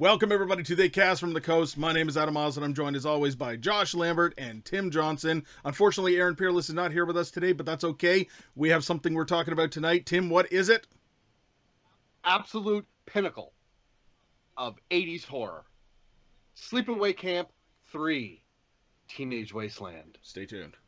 Welcome everybody to the cast from the coast. My name is Adam Oz, and I'm joined as always by Josh Lambert and Tim Johnson. Unfortunately, Aaron Peerless is not here with us today, but that's okay. We have something we're talking about tonight. Tim, what is it? absolute pinnacle of 80s horror. Sleepaway Camp 3 Teenage Wasteland. Stay tuned.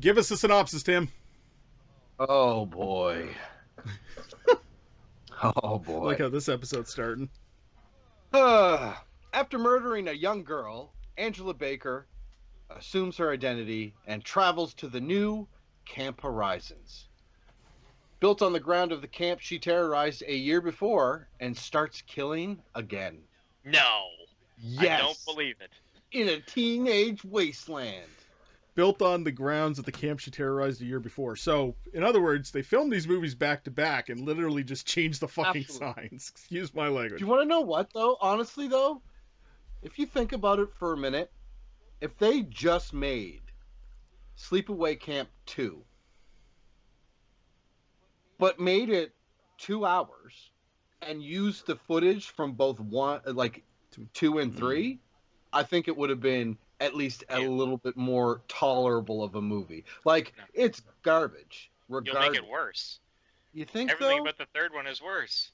Give us a synopsis, Tim. Oh boy. oh boy. Like how this episode's starting. Uh, after murdering a young girl, Angela Baker assumes her identity and travels to the new Camp Horizons. Built on the ground of the camp she terrorized a year before and starts killing again. No, Yes. I don't believe it. in a teenage wasteland. Built on the grounds of the camp she terrorized a year before. So, in other words, they filmed these movies back to back and literally just changed the fucking Absolutely. signs. Excuse my language. Do you want to know what though? Honestly though, if you think about it for a minute, if they just made Sleepaway Camp 2 but made it 2 hours and used the footage from both one like 2 and 3, mm-hmm. I think it would have been at least a Yeah. little bit more tolerable of a movie. Like No. it's garbage. You'll Regardless. make it worse. You think Everything though? about the third one is worse.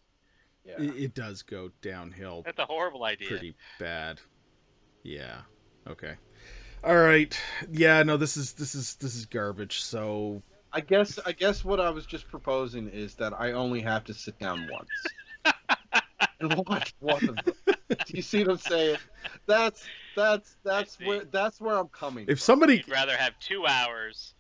yeah. It, it does go downhill That's a horrible idea. pretty bad. Yeah. Okay. All right. Yeah. No. This is this is this is garbage. So I guess I guess what I was just proposing is that I only have to sit down once and watch one of them. Do you see what I'm saying? That's that's that's where that's where I'm coming. if from. somebody You'd rather have two hours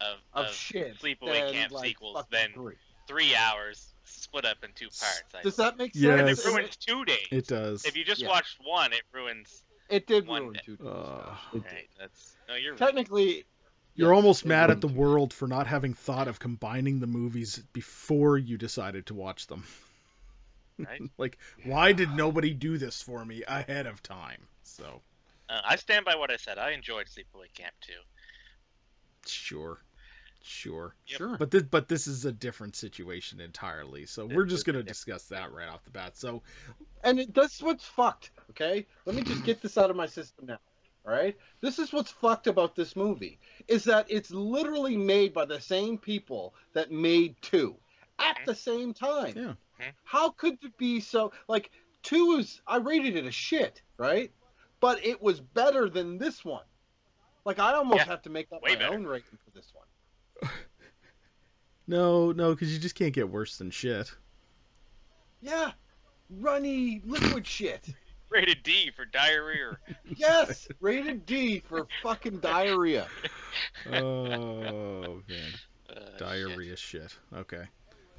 of, of of shit Sleepaway than, Camp like, sequels than three. three hours split up in two parts. I Does think. that make Yes. And sense? it ruins two days. it does. If you just Yeah. watched one, it ruins. It did one ruin day. two. days, Uh, Josh. Did. Right. That's no. You're right. Technically, You're almost it mad at the world for not having thought of combining the movies before you decided to watch them. Right? like, why did nobody do this for me ahead of time? So, Uh, I stand by what I said. I enjoyed Sleepaway Camp too. sure, sure. Yep. Sure. But this, but this is a different situation entirely. So we're just It's gonna different. discuss that right off the bat. So, And it, that's what's fucked. Okay, let me just get this out of my system now. All right, this is what's fucked about this movie is that it's literally made by the same people that made two at Mhm. the same time. Yeah. Mhm. How could it be so? Like two is I rated it a shit, right? But it was better than this one. Like I almost Yeah, have to make up way my better. own rating for this one. no, no, because you just can't get worse than shit. Yeah, runny liquid shit. Rated D for diarrhea. Yes, rated D for fucking diarrhea. Oh man, Uh, shit. diarrhea shit. Okay.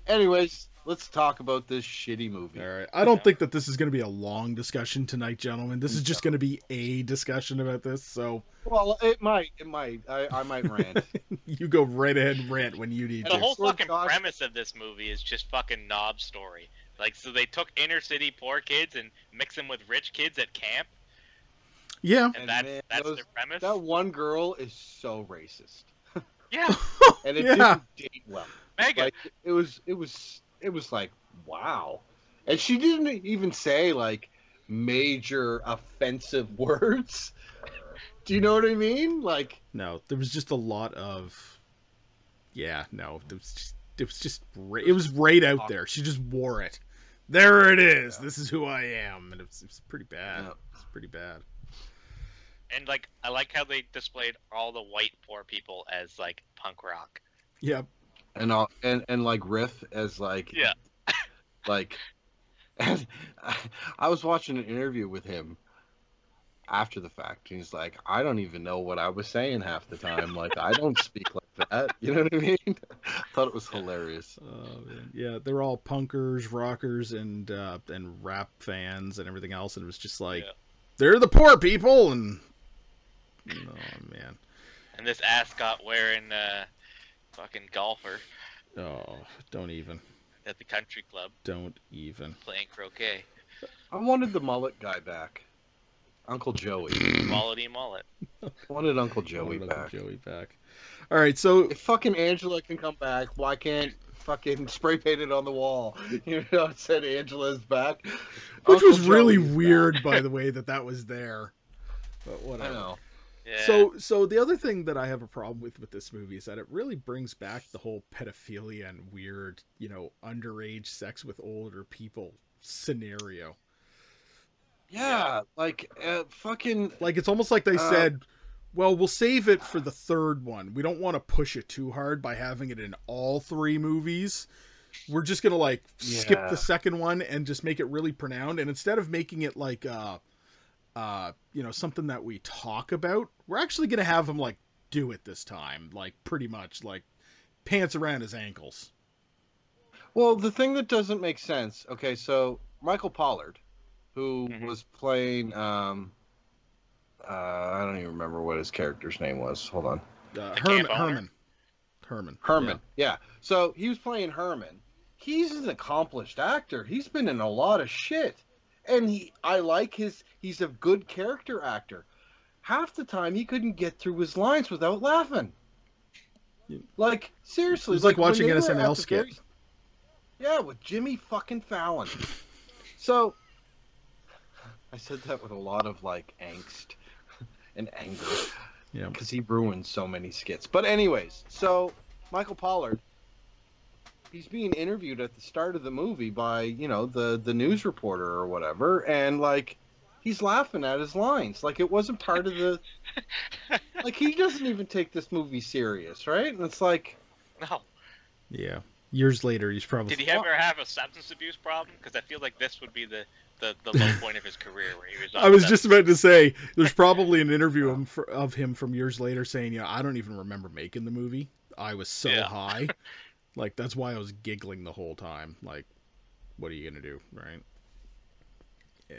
Anyways, let's talk about this shitty movie. All right. I don't think that this is going to be a long discussion tonight, gentlemen. This is just going to be a discussion about this. So Well, it might, it might. I, I might rant. you go right ahead and rant when you need And the whole Well, fucking Josh- premise of this movie is just fucking knob story. Like, so they took inner city poor kids and mixed them with rich kids at camp, Yeah. and, And that's man, that's those- their premise. that one girl is so racist, Yeah, and it Yeah. didn't date well. Megan. Like it was, it was, it was like wow, and she didn't even say like major offensive words. Do you know what I mean? Like No, there was just a lot of. Yeah, no, there was just it was just ra- it was right out there. She just wore it. There it is. This is who I am, and it was, it was pretty bad. Yeah. It's pretty bad. And like, I like how they displayed all the white poor people as like punk rock. Yep. And all, and and like Riff as like Yeah. like and I was watching an interview with him after the fact and he's like I don't even know what I was saying half the time. Like I don't speak like that. You know what I mean? I thought it was hilarious. Oh man, yeah, they're all punkers, rockers, and uh, and rap fans and everything else, and it was just like Yeah. they're the poor people, and oh man, And this ascot wearing uh, fucking golfer oh don't even, at the country club don't even. playing croquet. I wanted the mullet guy back Uncle Joey Quality mullet. I wanted Uncle I Joey wanted Uncle back Joey back. All right, so if fucking Angela can come back why can't fucking spray paint it on the wall you know it said Angela's back which Uncle was really back. weird, by the way, that that was there. But I whatever. know Yeah. So, so the other thing that I have a problem with with this movie is that it really brings back the whole pedophilia and weird, you know, underage sex with older people scenario. Yeah, like uh, fucking. Like it's almost like they Uh, said, "Well, we'll save it for the third one. We don't want to push it too hard by having it in all three movies. We're just gonna like skip the second one and just make it really pronounced. And instead of making it like, uh, uh, you know, something that we talk about, we're actually gonna have him like do it this time, like pretty much like pants around his ankles. Well, the thing that doesn't make sense. Okay, so Michael Pollard, who Mhm. was playing, um, uh, I don't even remember what his character's name was. Hold on, Uh, The Herman. Herman, Herman, Herman. Yeah. So he was playing Herman. He's an accomplished actor. He's been in a lot of shit, and he. I like his. He's a good character actor. Half the time he couldn't get through his lines without laughing. Yeah. Like seriously, It was like watching SNL skit. very- Yeah, with Jimmy fucking Fallon. So I said that with a lot of like angst and anger Yeah. because he ruined so many skits. But anyways, so Michael Pollard, he's being interviewed at the start of the movie by you know the the news reporter or whatever, and like he's laughing at his lines like it wasn't part of the like he doesn't even take this movie serious, right? And it's like no. yeah. Years later, he's probably Did he ever have a substance abuse problem? Because I feel like this would be the, the, the low point of his career where he was. I was just about to say, there's probably an interview of him, for, of him from years later saying, "Yeah, I don't even remember making the movie. I was so Yeah. high, like that's why I was giggling the whole time. Like, what are you gonna do, right? Yeah.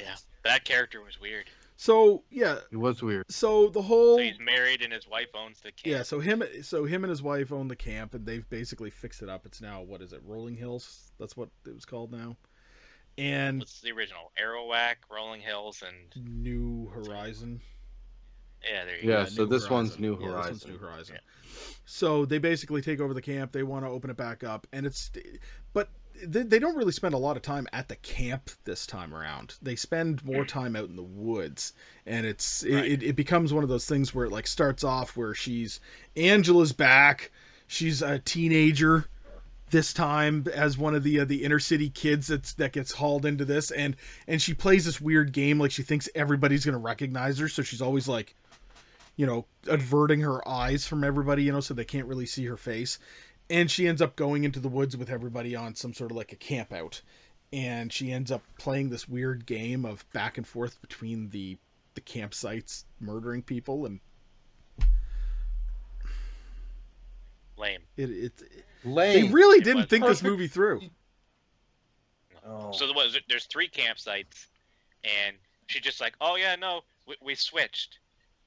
Yeah, that character was weird. So yeah, it was weird. so the whole So he's married and his wife owns the camp. yeah, so him, so him and his wife own the camp, and they've basically fixed it up. It's now what is it, Rolling Hills? That's what it was called now. And What's the original? Arawak, Rolling Hills, and New Horizon. Yeah, there you Yeah, go. Yeah, so New this one's New Yeah, this one's Horizon. New Horizon. So they basically take over the camp. They want to open it back up, and it's, but they, they don't really spend a lot of time at the camp this time around. They spend more time out in the woods, and it's Right. it, it becomes one of those things where it like starts off where she's Angela's back. She's a teenager this time as one of the uh, the inner city kids that's that gets hauled into this and and she plays this weird game like she thinks everybody's going to recognize her so she's always like you know averting her eyes from everybody you know so they can't really see her face and she ends up going into the woods with everybody on some sort of like a camp out and she ends up playing this weird game of back and forth between the the campsites murdering people and lame. it it they Lame. really It didn't was think this movie through Oh. So there was there's three campsites, and she just like, oh yeah, no, we, we switched.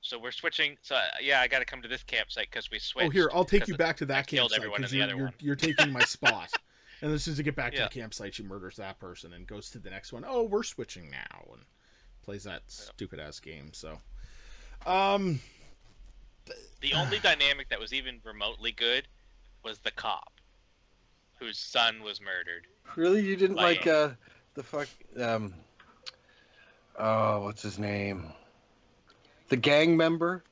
So we're switching. So uh, yeah, I got to come to this campsite because we switched. Oh, here, I'll take you back to that killed campsite because you're, you're, you're taking my spot. and as soon as you get back to the campsite, she murders that person and goes to the next one. Oh, we're switching now, and plays that stupid ass game. So, um, The only dynamic that was even remotely good was the cop, whose son was murdered. Really, you didn't like Lame. uh the fuck um oh what's his name? The gang member.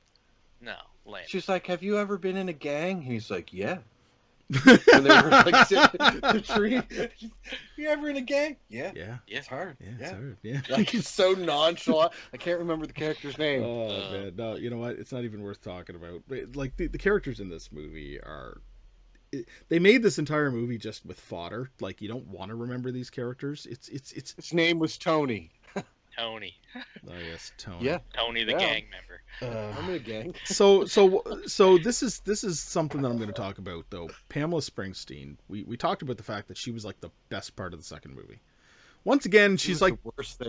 No, lame. She's like, "Have you ever been in a gang?" He's like, "Yeah." when they were like sitting in the tree. You ever in a gang? Yeah, Yeah, Yeah. it's hard. yeah, it's hard. Yeah. like he's so nonchalant. I can't remember the character's name. Oh Uh, man, no, you know what? It's not even worth talking about. But, Like the, the characters in this movie are, it, they made this entire movie just with fodder. Like you don't want to remember these characters. It's it's it's. His name was Tony. Tony. Oh yes, Tony. Yeah. Tony the Yeah. gang member. Uh, I'm in a gang. so so so this is this is something that I'm going to talk about though. Pamela Springsteen. We we talked about the fact that she was like the best part of the second movie. Once again, She she's like the worst thing.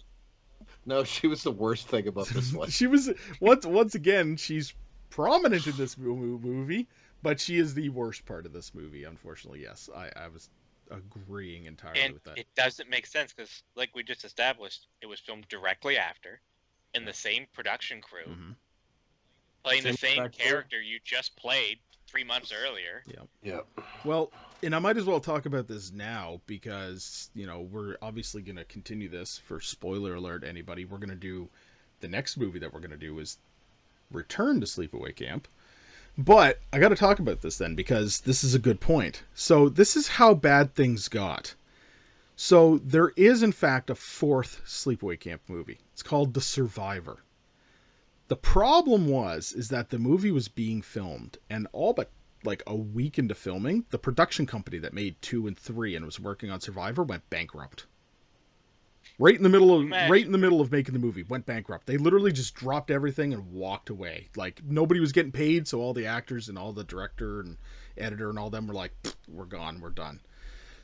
No, she was the worst thing about this one. she was once once again she's prominent in this movie, but she is the worst part of this movie. Unfortunately, yes, I I was agreeing entirely And with that. it doesn't make sense because, like we just established, it was filmed directly after, in the same production crew, Mhm. playing the Same same production. character you just played three months earlier. Yeah. Yeah. Well, and I might as well talk about this now because you know we're obviously going to continue this. For spoiler alert, anybody, we're going to do the next movie that we're going to do is Return to Sleepaway Camp. But I got to talk about this then because this is a good point. So this is how bad things got. So there is in fact a fourth Sleepaway Camp movie. It's called The Survivor. The problem was is that the movie was being filmed and all but like a week into filming, the production company that made 2 and 3 and was working on Survivor went bankrupt. Right in the middle of Imagine. right in the middle of making the movie, went bankrupt. They literally just dropped everything and walked away. Like nobody was getting paid, so all the actors and all the director and editor and all them were like, "We're gone, we're done."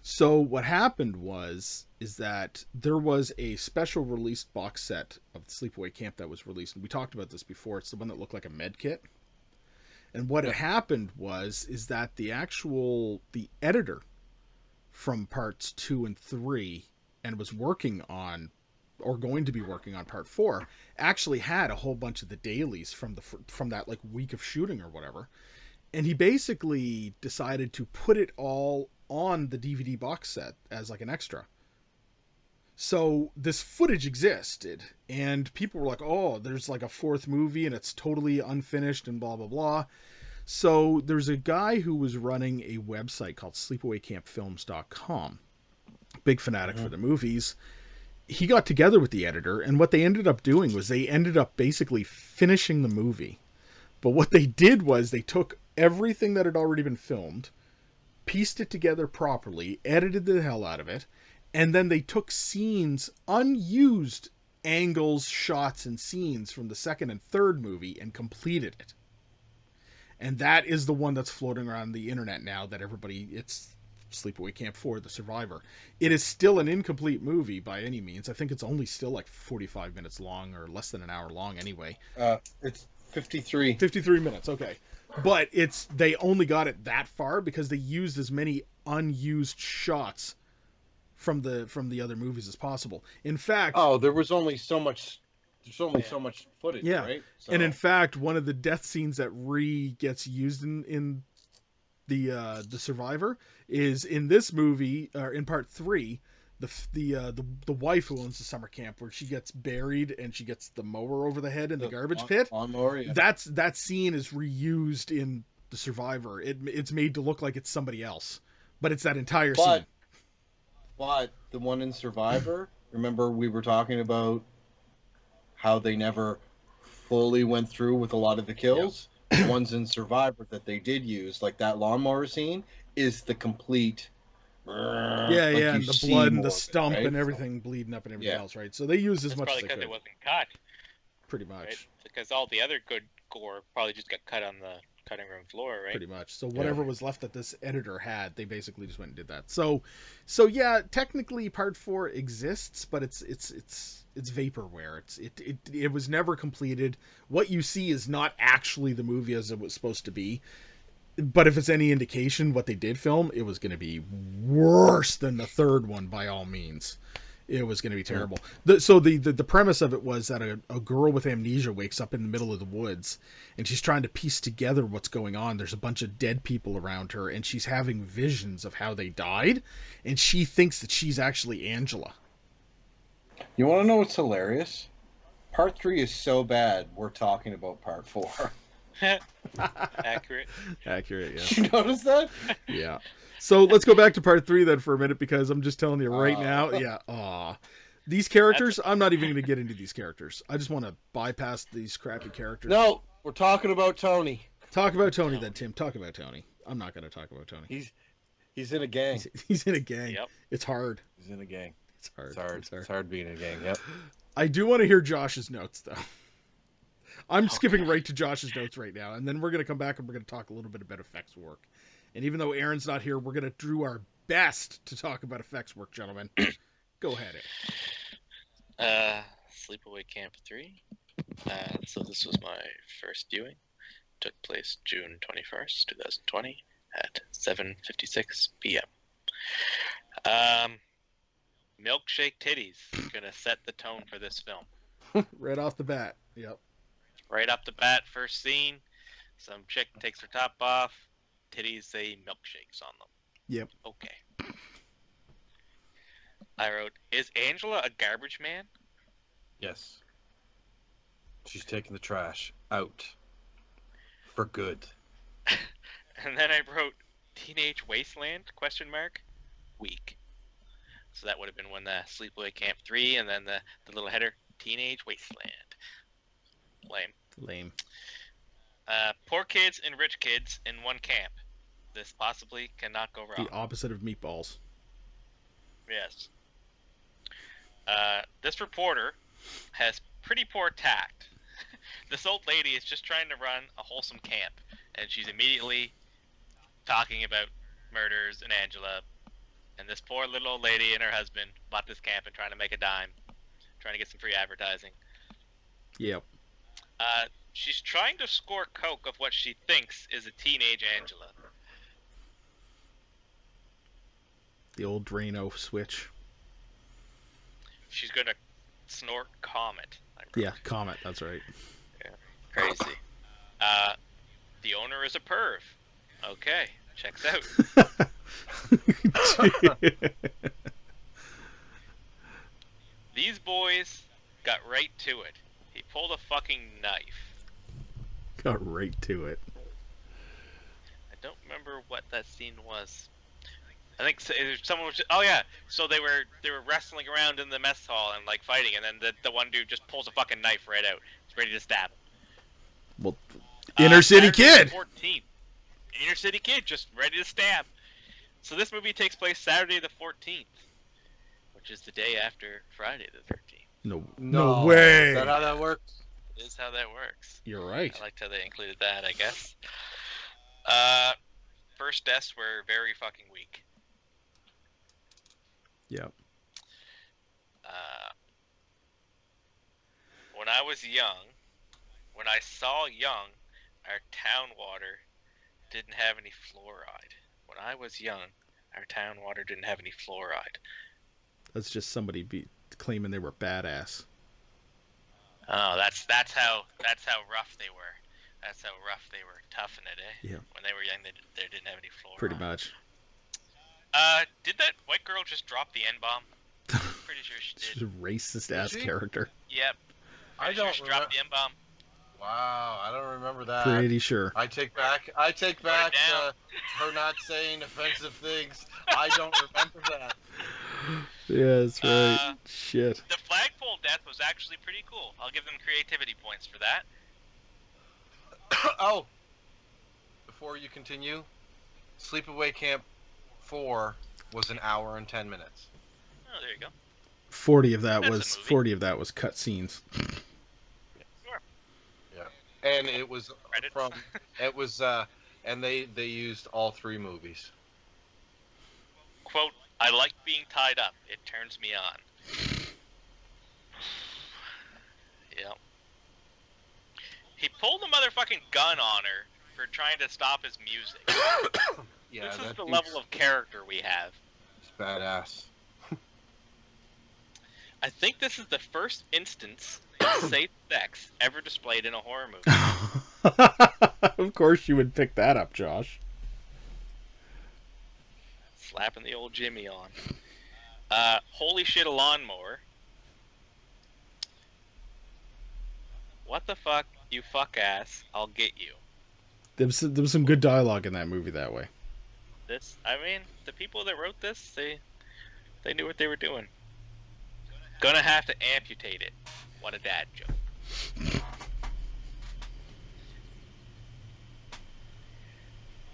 So what happened was is that there was a special released box set of Sleepaway Camp that was released, and we talked about this before. It's the one that looked like a med kit. And what had happened was is that the actual the editor from parts two and three and was working on or going to be working on part four actually had a whole bunch of the dailies from the from that like week of shooting or whatever and he basically decided to put it all on the DVD box set as like an extra. So this footage existed, and people were like, "Oh, there's like a fourth movie, and it's totally unfinished, and blah blah blah." So there's a guy who was running a website called SleepawayCampFilms.com, big fanatic for mm-hmm. the movies. He got together with the editor, and what they ended up doing was they ended up basically finishing the movie. But what they did was they took everything that had already been filmed, pieced it together properly, edited the hell out of it, and then they took scenes, unused angles, shots, and scenes from the second and third movie and completed it. And that is the one that's floating around the internet now that everybody it's Sleepaway Camp 4 The Survivor. It is still an incomplete movie by any means. I think it's only still like 45 minutes long or less than an hour long anyway. Uh, it's 53. 53 minutes, okay. But it's they only got it that far because they used as many unused shots from the from the other movies as possible. In fact, Oh, there was only so much. There's only so much footage, Yeah. right? So, and in fact, one of the death scenes that re gets used in in the uh the Survivor is in this movie or in part 3 the the uh, the the wife who owns the summer camp where she gets buried and she gets the mower over the head in the, garbage lawn- pit. lawnmower, yeah. That's that scene is reused in the Survivor. It, it's made to look like it's somebody else, but it's that entire But scene. but the one in Survivor, remember we were talking about how they never fully went through with a lot of the kills. The ones in Survivor that they did use, like that lawnmower scene, is the complete. Yeah, like yeah, and the blood and the of it, stump right? and everything bleeding up and everything Yeah. else, right? So they used as That's much as probably they because could, it wasn't cut, pretty much. right? Because all the other good gore probably just got cut on the cutting room floor, right? pretty much. So whatever was left that this editor had, they basically just went and did that. So, so yeah, technically part four exists, but it's it's it's it's vaporware. It's it it it was never completed. What you see is not actually the movie as it was supposed to be. But if it's any indication, what they did film, it was going to be worse than the third one by all means. It was going to be terrible. The, so the, the the premise of it was that a, a girl with amnesia wakes up in the middle of the woods and she's trying to piece together what's going on. There's a bunch of dead people around her, and she's having visions of how they died, and she thinks that she's actually Angela. You want to know what's hilarious? Part three is so bad. We're talking about part four. Accurate. Accurate, yeah. Did you notice that? Yeah. So let's go back to part three then for a minute because I'm just telling you right Oh. now. Yeah. Aw. These characters, I'm not even going to get into these characters. I just want to bypass these crappy characters. No, we're talking about Tony. Talk about Tony then, Tim. Talk about Tony. I'm not going to talk about Tony. He's he's in a gang. He's, he's in a gang. Yep. It's hard. He's in a gang. It's hard. It's hard. It's hard. It's hard being in a gang. Yep. I do want to hear Josh's notes though. I'm skipping right to Josh's notes right now, and then we're going to come back and we're going to talk a little bit about effects work. And even though Aaron's not here, we're going to do our best to talk about effects work, gentlemen. Go ahead. Aaron. Uh, Sleepaway Camp 3. Uh, so this was my first viewing. Took place June 21st, 2020 at 7.56 p.m. Um, milkshake titties gonna set the tone for this film. Right off the bat. Yep. Right off the bat, first scene, some chick takes her top off, titties say milkshakes on them. Yep. Okay. I wrote, is Angela a garbage man? Yes. She's taking the trash out for good. And then I wrote Teenage Wasteland question mark week. So that would have been when the Sleepaway Camp 3 and then the, the little header Teenage Wasteland. Lame. Lame. Uh, poor kids and rich kids in one camp. This possibly cannot go wrong. The opposite of meatballs. Yes. Uh, this reporter has pretty poor tact. this old lady is just trying to run a wholesome camp, and she's immediately talking about murders and Angela. And this poor little old lady and her husband bought this camp and trying to make a dime, trying to get some free advertising. Yep. Uh, she's trying to score coke of what she thinks is a teenage Angela. The old Drano switch. She's gonna snort comet. Yeah, Comet. That's right. Crazy. Uh, the owner is a perv. Okay, checks out. These boys got right to it. He pulled a fucking knife. Got right to it. I don't remember what that scene was. I think was someone was. Oh yeah, so they were they were wrestling around in the mess hall and like fighting, and then the the one dude just pulls a fucking knife right out. He's ready to stab. him. Well, Inner City Uh, Saturday Kid. the 14th. Inner City Kid, just ready to stab. So this movie takes place Saturday the 14th, which is the day after Friday the 13th. No, no, way. Is that how that works? Is how that works. You're right. I liked how they included that, I guess. Uh, first deaths were very fucking weak. Yep. Uh, when I was young, when I saw young, our town water didn't have any fluoride. When I was young, our town water didn't have any fluoride. That's just somebody be claiming they were badass. Oh, that's that's how that's how rough they were. That's how rough they were, toughing it, eh? Yeah. When they were young, they, they didn't have any fluoride. Pretty much. Uh, did that white girl just drop the N bomb? Pretty sure she She's did. a racist ass character. Yep. I Pretty sure don't she remember. dropped the N bomb. Wow, I don't remember that. Pretty sure. I take back. I take Put back down. uh, her not saying offensive things. I don't remember that. Yeah, that's right. Uh, Shit. The flagpole death was actually pretty cool. I'll give them creativity points for that. oh, before you continue, Sleepaway Camp Four was an hour and ten minutes. Oh, there you go. Forty of that That's was forty of that was cut scenes. Yeah. And it was Credits. from it was uh and they they used all three movies Quote, I like being tied up. It turns me on. yep. He pulled a motherfucking gun on her for trying to stop his music. yeah this is the dude's- level of character we have. it's badass I think this is the first instance of safe sex ever displayed in a horror movie. of course you would pick that up, Josh. Slapping the old Jimmy on. Uh, holy shit, a lawnmower. What the fuck, you fuck ass? I'll get you. There was, there was some good dialogue in that movie that way. This, I mean, the people that wrote this, they they knew what they were doing. Gonna have to amputate it. What a dad joke.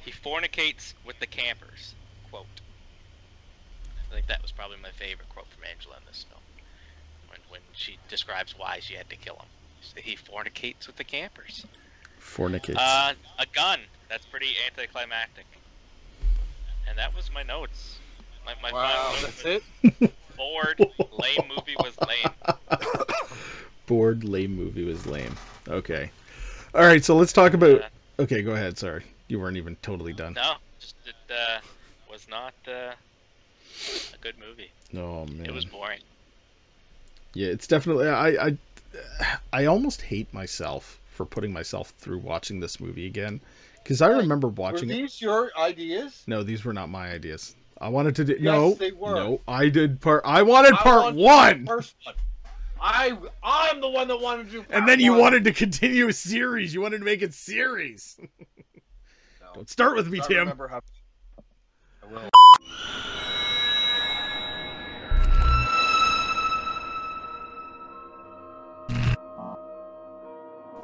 He fornicates with the campers. Quote. I think that was probably my favorite quote from Angela in this film. When, when she describes why she had to kill him. He fornicates with the campers. Fornicates. Uh, a gun. That's pretty anticlimactic. And that was my notes. My, my Wow, final that's note it. was bored. lame movie was lame. Bored, lame movie was lame. Okay. All right, so let's talk about. Uh, Okay, go ahead. Sorry, you weren't even totally done. no, just it uh, was not uh, a good movie. Oh man. It was boring. Yeah, it's definitely. I, I, I almost hate myself for putting myself through watching this movie again, because I Why? remember Were watching it. these your ideas? No, these were not my ideas. I wanted to do. Yes, no, they were. no, I did part. I wanted I part wanted one, First one. I I'm the one that wanted to do. and then you one. wanted to continue a series. You wanted to make it series. No. Don't start with me, I Tim.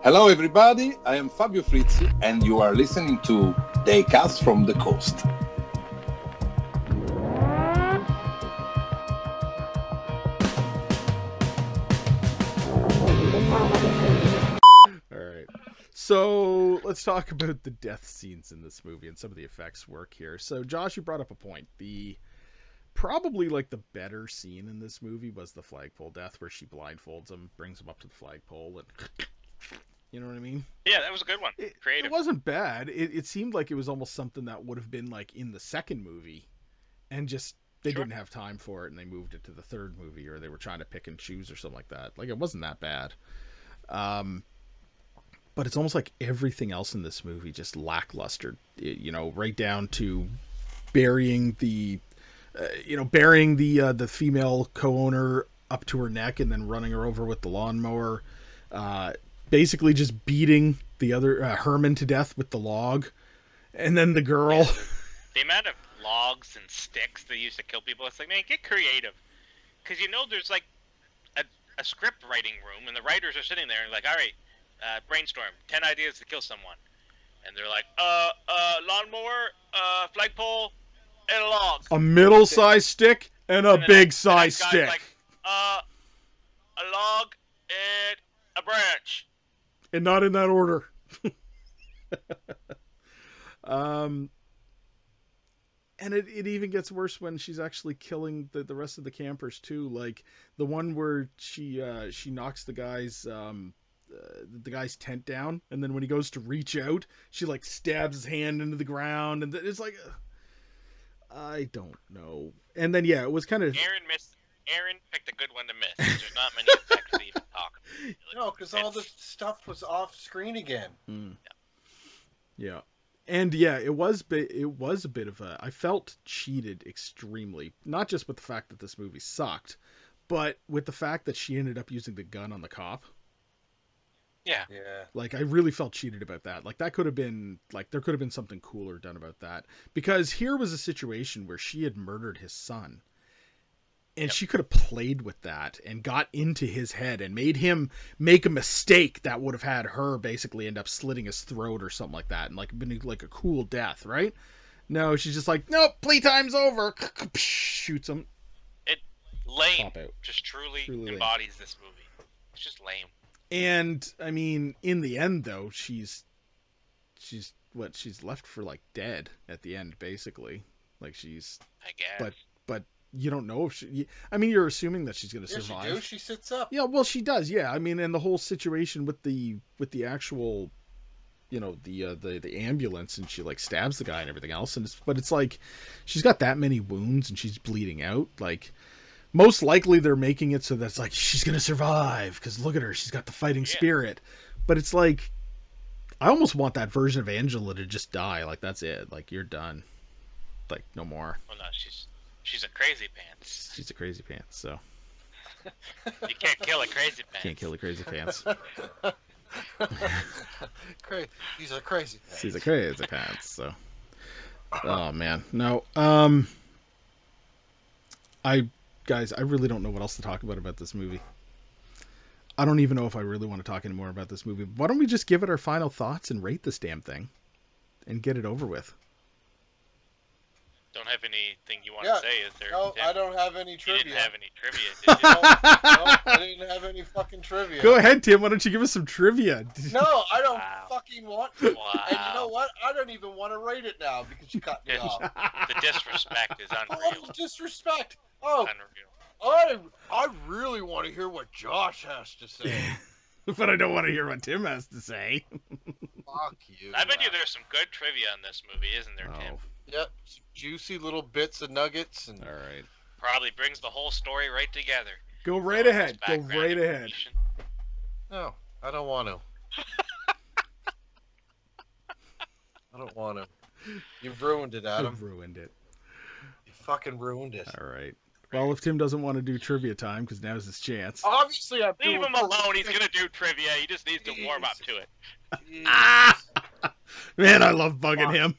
Hello, everybody. I am Fabio Frizzi, and you are listening to the Cast from the Coast. All right. So let's talk about the death scenes in this movie and some of the effects work here. So Josh, you brought up a point. The probably like the better scene in this movie was the flagpole death, where she blindfolds him, brings him up to the flagpole, and you know what I mean. Yeah, that was a good one. It, Creative. it wasn't bad. It, it seemed like it was almost something that would have been like in the second movie, and just they Sure. didn't have time for it, and they moved it to the third movie, or they were trying to pick and choose or something like that. Like it wasn't that bad. Um, but it's almost like everything else in this movie just lackluster. You know, right down to burying the, uh, you know, burying the uh, the female co-owner up to her neck and then running her over with the lawnmower. Uh, basically, just beating the other uh, Herman to death with the log, and then the girl. The amount of logs and sticks they used to kill people, it's like, man, get creative. Because you know there's like a, a script writing room, and the writers are sitting there and like, all right, uh, brainstorm 10 ideas to kill someone. And they're like, uh, uh, lawnmower, uh, flagpole, and a log. a middle-sized stick and a And big that- size that guy's stick, Like, uh, a log and a branch. And not in that order. um, and it, it even gets worse when she's actually killing the, the rest of the campers too. Like the one where she uh, she knocks the guy's um, uh, the guy's tent down, and then when he goes to reach out, she like stabs his hand into the ground, and it's like. Uh, I don't know. And then yeah, it was kind of Aaron missed. Aaron picked a good one to miss. 'cause There's not many effects to even talk. No, because all the stuff was off screen again. Mm. Yeah. And yeah, it was bi- it was a bit of a I felt cheated extremely, not just with the fact that this movie sucked, but with the fact that she ended up using the gun on the cop. Yeah. Yeah. Like I really felt cheated about that. Like that could have been like there could have been something cooler done about that because here was a situation where she had murdered his son. And Yep. she could have played with that and got into his head and made him make a mistake that would have had her basically end up slitting his throat or something like that and like been like a cool death, right? No, she's just like, nope, playtime's over. Shoots him, It Lame. Just truly, Truly lame. embodies this movie. It's just lame. And I mean, in the end, though, she's she's what she's left for like dead at the end, basically. Like she's, I guess. But you don't know if she. I mean, you're assuming that she's gonna Yes, she survive. do. She sits up. Yeah, well, she does. Yeah, I mean, and the whole situation with the with the actual, you know, the uh, the the ambulance, and she like stabs the guy and everything else, and it's but it's like she's got that many wounds and she's bleeding out. Like most likely they're making it so that's like she's gonna survive because look at her, she's got the fighting Yeah. spirit. But it's like I almost want that version of Angela to just die. Like that's it. Like you're done. Like no more. well, no, she's she's a crazy pants. She's a crazy pants. So You can't kill a crazy pants. can't kill the crazy pants. Cra- These are crazy. He's a crazy pants. So, oh man, no. Um, I guys, I really don't know what else to talk about about this movie. I don't even know if I really want to talk anymore about this movie. Why don't we just give it our final thoughts and rate this damn thing, and get it over with? Don't have anything you want Yeah, to say, is there? No, Tim? I don't have any You trivia. didn't have any trivia, did you? no, I didn't have any fucking trivia. Go ahead, Tim. Why don't you give us some trivia? No, I don't Wow. fucking want to. wow. And you know what? I don't even want to rate it now because you cut me off. The disrespect is What unreal. is disrespect? Oh, Unreal. I I really want to hear what Josh has to say. but I don't want to hear what Tim has to say. Fuck you. I bet you there's some good trivia in this movie, isn't there, Tim? Oh, Yep, some juicy little bits of nuggets and all right. Probably brings the whole story right together. Go right ahead. Go right ahead. no, I don't want to. I don't want to. You've ruined it, Adam. You've ruined it. You fucking ruined it. All right. Well, if Tim doesn't want to do trivia time, because now's his chance. Obviously, I'm Leave doing him alone. He's gonna do trivia. He just needs to warm up to it. Ah! Man, I love bugging Fuck. him.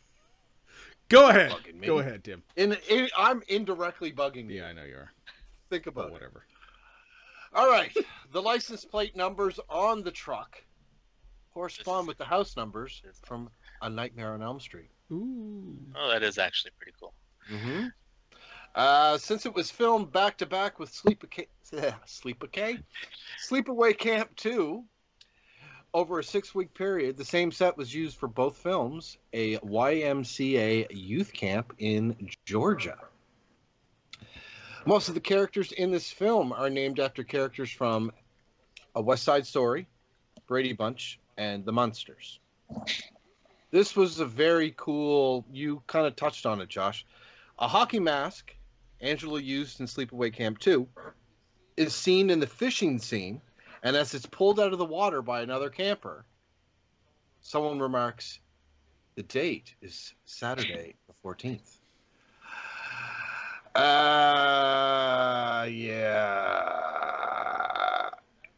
Go ahead. Bugging me. Go ahead, Tim. In, in, I'm indirectly bugging you. Yeah, I know you are. Think But about it. whatever. All right. The license plate numbers on the truck correspond with the house numbers from A Nightmare on Elm Street. Ooh. Oh, that is actually pretty cool. Mm-hmm. Uh, since it was filmed back to back with Sleepaway, Sleepaway, Sleepaway Camp 2, over a six week period, the same set was used for both films, a YMCA youth camp in Georgia. Most of the characters in this film are named after characters from A West Side Story, Brady Bunch, and The Munsters. This was a very cool, you kind of touched on it, Josh. A hockey mask, Angela used in Sleepaway Camp 2, is seen in the fishing scene, and as it's pulled out of the water by another camper, someone remarks, The date is Saturday the 14th. Uh, yeah.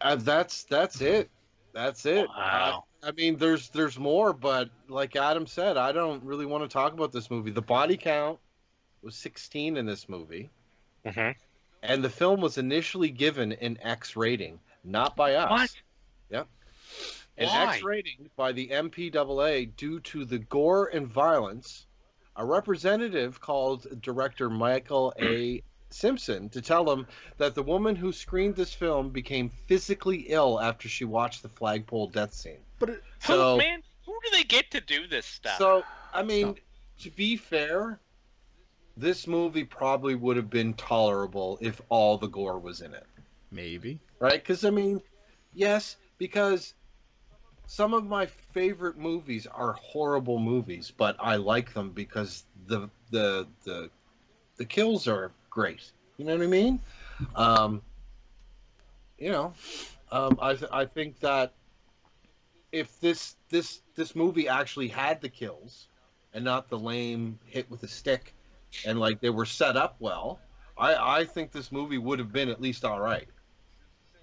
Uh, that's that's it. That's it. Wow. I mean, there's there's more, but like Adam said, I don't really want to talk about this movie. The body count was 16 in this movie, Mm-hmm. and the film was initially given an X rating, not by us. What? Yep. An Why? X rating by the MPAA due to the gore and violence. A representative called director Michael A. Simpson to tell him that the woman who screened this film became physically ill after she watched the flagpole death scene. But it, So- who, man, who do they get to do this stuff? So, I mean, to be fair, this movie probably would have been tolerable if all the gore was in it, maybe. right? Because, I mean, yes, because some of my favorite movies are horrible movies, but I like them because the the the the kills are great. You know what I mean? Um, you know, um, I th- I think that if this this this movie actually had the kills and not the lame hit with a stick and like they were set up well, I I think this movie would have been at least all right.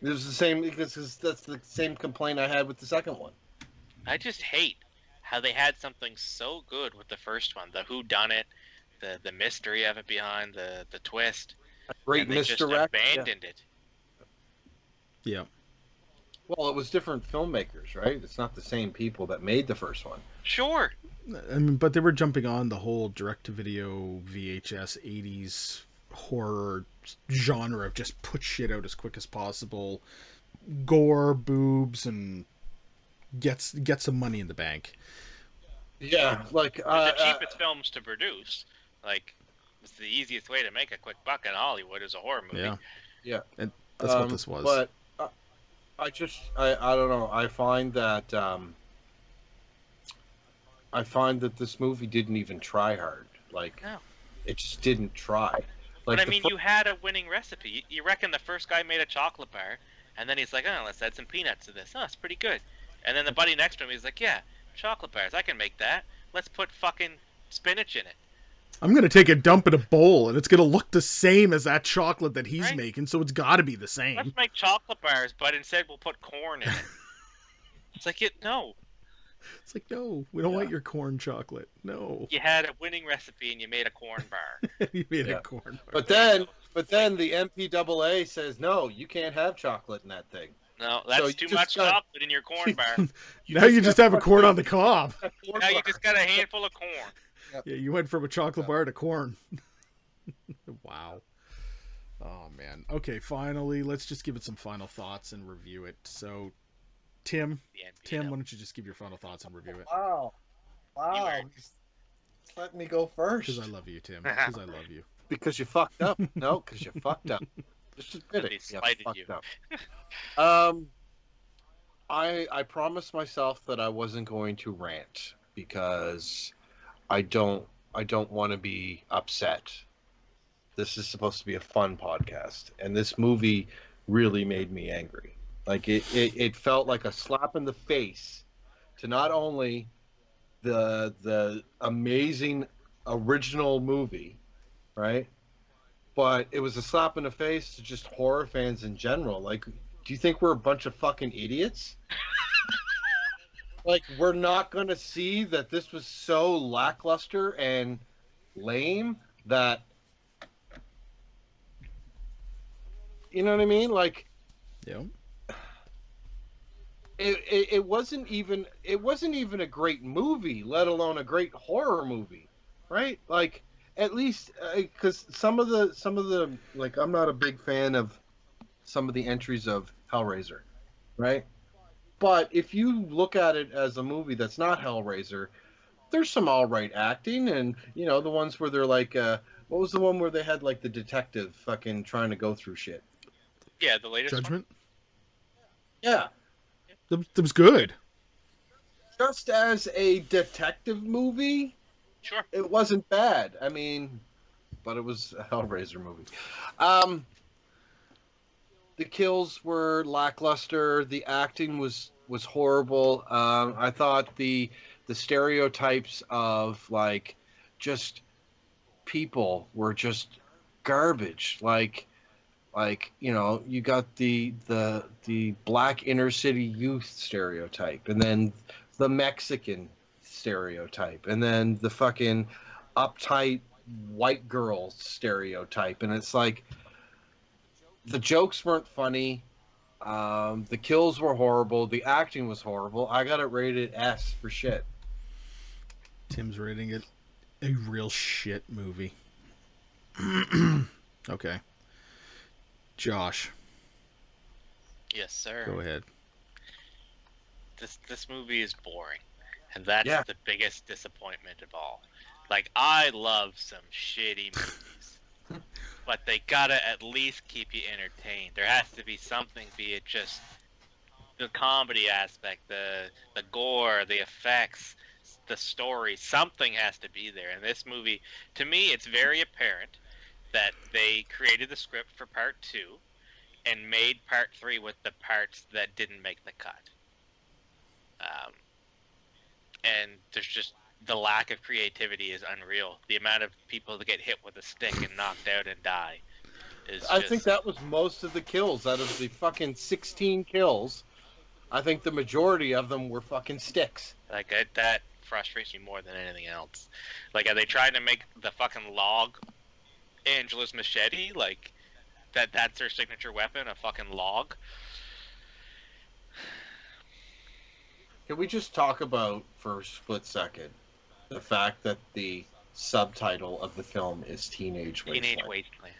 It was the same because that's the same complaint I had with the second one. I just hate how they had something so good with the first one, the who done it, the the mystery of it behind the the twist, Great and they just yeah. abandoned it. Yeah. Well, it was different filmmakers, right? It's not the same people that made the first one. Sure, I mean, but they were jumping on the whole direct-to-video VHS '80s horror genre of just put shit out as quick as possible, gore, boobs, and gets get some money in the bank. Yeah, like uh, the cheapest films to produce. Like, it's the easiest way to make a quick buck in Hollywood is a horror movie. Yeah. Yeah. And that's what um, this was. But uh, I just I I don't know. I find that um, I find that this movie didn't even try hard. Like No. it just didn't try. Like but I mean, fir- you had a winning recipe. You, you reckon the first guy made a chocolate bar, and then he's like, "Oh, let's add some peanuts to this. Oh, it's pretty good." And then the buddy next to him, he's like, "Yeah, chocolate bars. I can make that. Let's put fucking spinach in it." I'm gonna take a dump in a bowl, and it's gonna look the same as that chocolate that he's Right. making, so it's got to be the same. Let's make chocolate bars, but instead we'll put corn in it. It's like it no. It's like, no, we don't want your corn chocolate. No. You had a winning recipe and you made a corn bar. you made a corn bar. But then, but then the MPAA says no, you can't have chocolate in that thing. No, that's you too much got- chocolate in your corn bar. you now you just have a corn on the cob. Corn now you just got a handful of corn. Yeah, you went from a chocolate Yeah. bar to corn. wow. Oh man. Okay, finally, let's just give it some final thoughts and review it. So, Tim, Tim, why don't you just give your final thoughts and review it? Wow. Wow. were- Just, just let me go first. Because I love you, Tim. Because I love you. because you fucked up. No, because you fucked up. Just admit They it. You fucked you. up. Um, I I promised myself that I wasn't going to rant because I don't I don't want to be upset. This is supposed to be a fun podcast, and this movie really made me angry. Like it, it, it felt like a slap in the face to not only the the amazing original movie, right? But it was a slap in the face to just horror fans in general. Like, do you think we're a bunch of fucking idiots? like, we're not gonna see that this was so lackluster and lame that you know what I mean? Like, Yeah. It, it, it wasn't even it wasn't even a great movie let alone a great horror movie right like at least because some of the some of the like i'm not a big fan of some of the entries of hellraiser right but if you look at it as a movie that's not hellraiser there's some all right acting and you know the ones where they're like uh what was the one where they had like the detective fucking trying to go through shit Yeah, the latest one. Judgment? yeah That, that was good. just as a detective movie Sure. it wasn't bad. I mean, but it was a Hellraiser movie. Um, the kills were lackluster. The acting was was horrible. Um, I thought the the stereotypes of like just people were just garbage. Like like you know you got the the the black inner city youth stereotype, and then the Mexican stereotype and then the fucking uptight white girl stereotype. And it's like the jokes weren't funny. Um, the kills were horrible. The acting was horrible. I got it rated s for shit. Tim's rating it a real shit movie. okay. Josh, Yes, sir. go ahead. This this movie is boring, and that's Yeah. the biggest disappointment of all. Like I love some shitty movies, but they gotta at least keep you entertained. There has to be something, be it just the comedy aspect, the the gore, the effects, the story. Something has to be there. And this movie, to me, it's very apparent that they created the script for part two and made part three with the parts that didn't make the cut. Um, and there's just the lack of creativity is unreal. The amount of people that get hit with a stick and knocked out and die is. i just, think that was most of the kills out of the fucking 16 kills i think the majority of them were fucking sticks like that frustrates me more than anything else. Like, are they trying to make the fucking log Angela's machete? Like, that that's her signature weapon, a fucking log? Can we just talk about for a split second the fact that the subtitle of the film is Teenage Wasteland? Teenage Wasteland.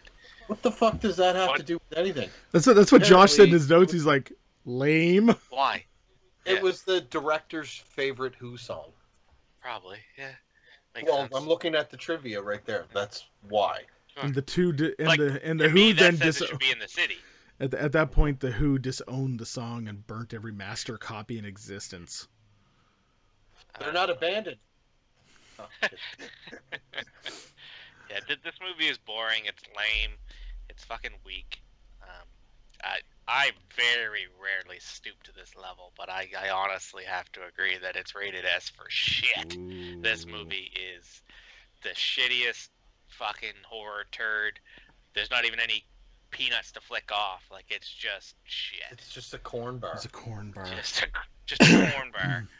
What the fuck does that have What? to do with anything? That's what, that's what Josh said in his notes. He's like, lame. Why? It Yeah. was the director's favorite Who song. Probably, yeah. Makes well, sense. I'm looking at the trivia right there. That's why. Sure. And the two di- and Like, the and the Who me, then dis- should be in the city. at, the, at that point the Who disowned the song and burnt every master copy in existence. They're not abandoned. Oh. Yeah, this movie is boring. It's lame. It's fucking weak. Um, I I very rarely stoop to this level, but I, I honestly have to agree that it's rated S for shit. This movie is the shittiest fucking horror turd. There's not even any peanuts to flick off. Like it's just shit. It's just a corn bar. It's a corn bar. Just a just a corn bar.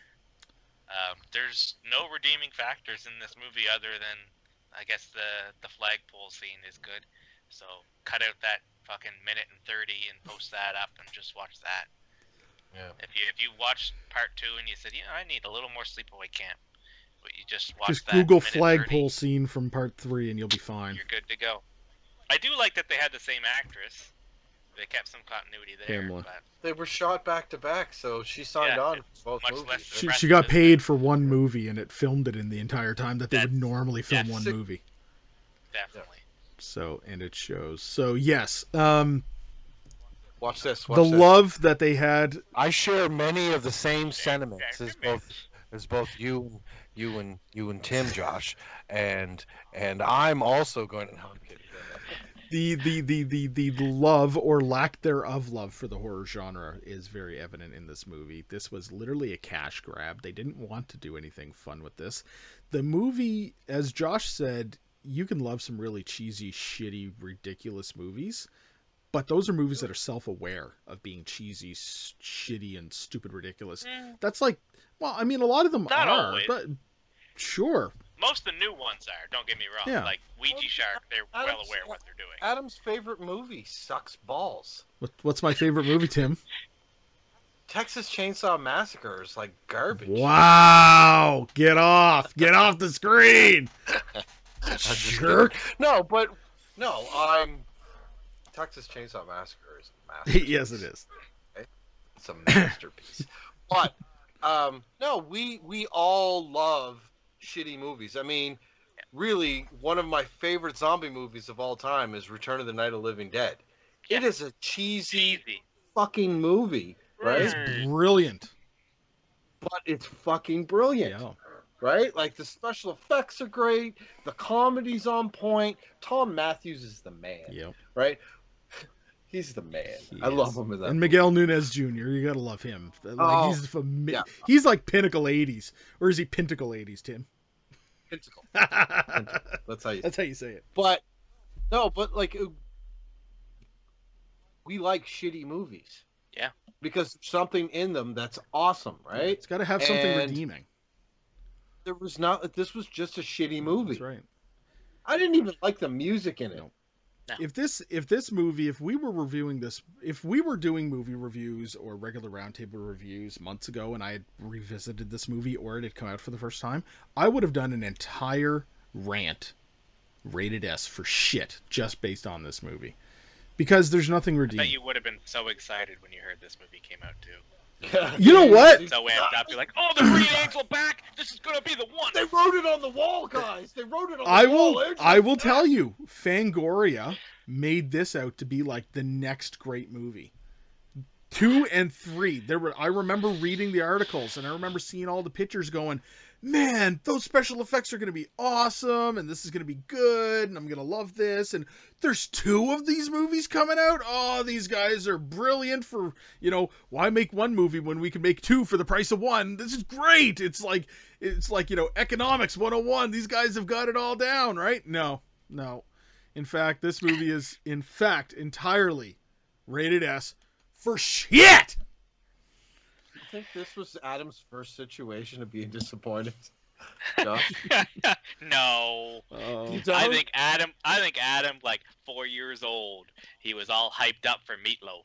Um, there's no redeeming factors in this movie other than I guess the the flagpole scene is good. So cut out that fucking minute and thirty and post that up and just watch that. Yeah. If you if you watched part two and you said, you know, I need a little more sleepaway camp, but you just watch Just that Google minute 30, flagpole scene from part three, and you'll be fine. you're good to go. I do like that they had the same actress. They kept some continuity there, Pamela. but They were shot back to back, so she signed Yeah, on for both much movies. less She, she got paid for one movie, and it filmed it in the entire time that they would normally film that's one sick. movie. definitely. So, and it shows. So, yes, um, Watch this. Watch the this. love that they had. I share many of the same sentiments as both as both you you and you and Tim, Josh, and and I'm also going to. No, I'm kidding. the the the the the love or lack thereof love for the horror genre is very evident in this movie. This was literally a cash grab. They didn't want to do anything fun with this. The movie, as Josh said, you can love some really cheesy, shitty, ridiculous movies, but those are movies that are self-aware of being cheesy, shitty, and stupid, ridiculous. Mm, That's like, well, I mean, a lot of them Not are, always. but sure. most of the new ones are. Don't get me wrong. Yeah. Like Ouija Shark, they're well Adam's- aware what they're doing. Adam's favorite movie sucks balls. What, what's my favorite movie, Tim? Texas Chainsaw Massacre is like garbage. Wow! Get off! Get off the screen! just Jerk! No, but no, I'm Texas Chainsaw Massacre is a masterpiece. yes, it is. It's a masterpiece. but um, no, we we all love shitty movies. I mean, really, one of my favorite zombie movies of all time is Return of the Night of Living Dead. It Yeah. is a cheesy Easy. fucking movie, right? It's Brilliant. But it's fucking brilliant. Yeah. right? Like the special effects are great, the comedy's on point. Thom Mathews is the man, Yep. right? He's the man. He I is. love him in that. And Miguel Nunez Jr. You gotta love him. Like Oh, he's fami- yeah. He's like pinnacle '80s, or is he pinnacle '80s, Tim? Pinnacle. That's how you. That's how you say it. But no, but like uh, we like shitty movies. Yeah. Because there's something in them that's awesome, right? It's got to have something And- redeeming. There was not. This was just a shitty movie. That's right. I didn't even like the music in it. No. If this if this movie if we were reviewing this if we were doing movie reviews or regular roundtable reviews months ago and I had revisited this movie or it had come out for the first time, I would have done an entire rant rated S for shit just based on this movie. Because there's nothing I bet you would have been so excited when you heard this movie came out too. You know what? So amped up, you're like, "Oh, the Green Angel back! This is gonna be the one." They wrote it on the wall, guys. They wrote it on the I wall. will Angela's I will tell you, Fangoria made this out to be like the next great movie. Two and three. There were I remember reading the articles and I remember seeing all the pictures going, Man, those special effects are gonna be awesome and this is gonna be good and I'm gonna love this and there's two of these movies coming out. Oh, these guys are brilliant for you know, why make one movie when we can make two for the price of one? This is great. It's like it's like, you know, economics 101. These guys have got it all down, right? No. No. In fact, this movie is in fact entirely rated S for shit. I think this was Adam's first situation of being disappointed. Josh? no. Oh. I think Adam. I think Adam, like four years old, he was all hyped up for meatloaf.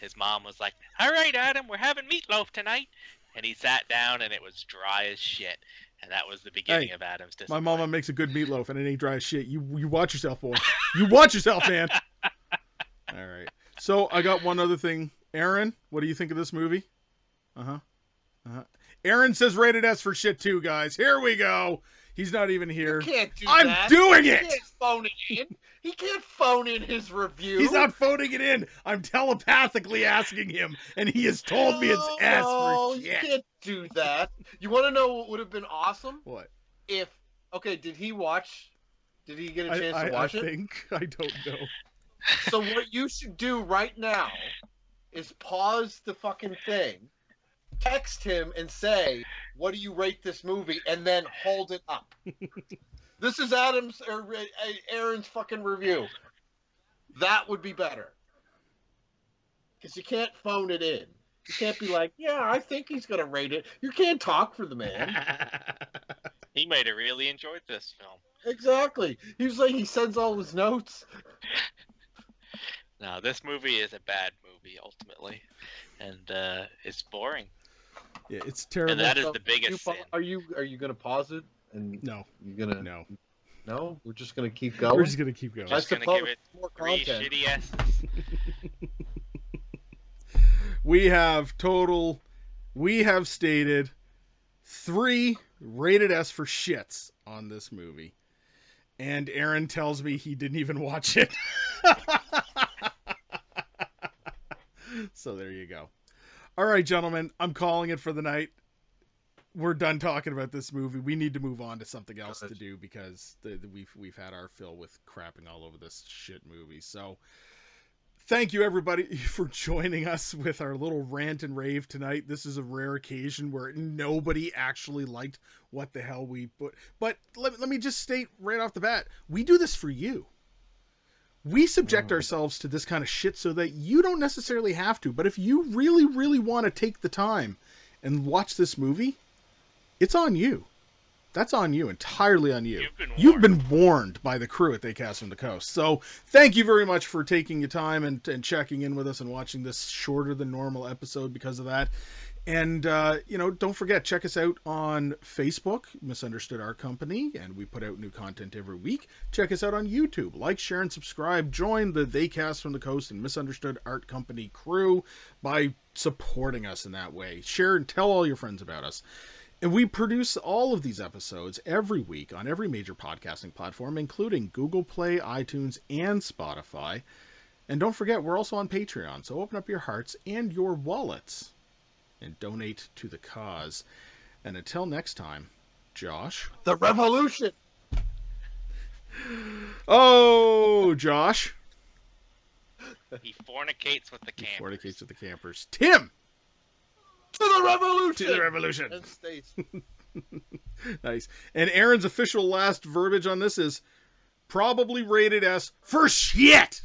His mom was like, "All right, Adam, we're having meatloaf tonight," and he sat down, and it was dry as shit. And that was the beginning Hey, of Adam's My disappointment. mama makes a good meatloaf and it ain't dry as shit. You you watch yourself, boy. You watch yourself, man. All right. So I got one other thing. Aaron, what do you think of this movie? Uh huh. Uh huh. Aaron says rated S for shit too, guys. Here we go. He's not even here. You can't do I'm that. doing He it. can't phone it in. He can't phone in his review. He's not phoning it in. I'm telepathically asking him, and he has told me it's S No, for You shit. can't do that. You want to know what would have been awesome What? if? Okay, did he watch? Did he get a chance I, to watch I it? think I don't know. So what you should do right now is pause the fucking thing, text him and say, "What do you rate this movie?" and then hold it up. this is Adam's or uh, Aaron's fucking review. That would be better. Because you can't phone it in. You can't be like, yeah, I think he's going to rate it. You can't talk for the man. he might have really enjoyed this film. Exactly. He was like, he sends all his notes. No, this movie is a bad movie ultimately, and uh, it's boring. Yeah, it's terrible. And that is So, the You biggest pa- sin. are you are you going to pause it? And no, you're going to no. No, we're just going to keep going. We're just gonna keep going. I Just gonna give it more Three content. shitty S's. we have total we have stated three rated S for shits on this movie. And Aaron tells me he didn't even watch it. so there you go. All right, gentlemen, I'm calling it for the night. We're done talking about this movie. We need to move on to something else to do because the, the- we've we've had our fill with crapping all over this shit movie. So thank you everybody for joining us with our little rant and rave tonight. This is a rare occasion where nobody actually liked what the hell we put. But let, let me just state right off the bat, we do this for you. We subject Mm. ourselves to this kind of shit so that you don't necessarily have to. But if you really, really want to take the time and watch this movie, it's on you. That's on you, entirely on you. You've been You've warned. been warned by the crew at They Cast from the Coast. So thank you very much for taking your time and, and checking in with us and watching this shorter than normal episode because of that. And uh, you know, don't forget, check us out on Facebook, Misunderstood Art Company, and we put out new content every week. Check us out on YouTube. Like, share, and subscribe. Join the They Cast from the Coast and Misunderstood Art Company crew by supporting us in that way. Share and tell all your friends about us. And we produce all of these episodes every week on every major podcasting platform, including Google Play, iTunes, and Spotify. And don't forget, we're also on Patreon, so open up your hearts and your wallets and donate to the cause. And until next time, Josh. The revolution. Oh, Josh. He fornicates with the He campers. fornicates with the campers. Tim! To the revolution. To the revolution. And states. Nice. And Aaron's official last verbiage on this is probably rated as for shit.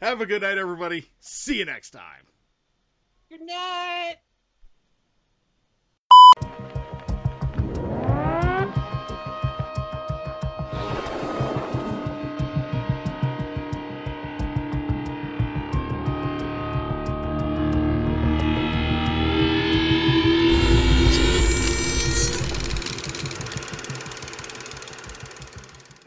Have a good night, everybody. See you next time. Good night.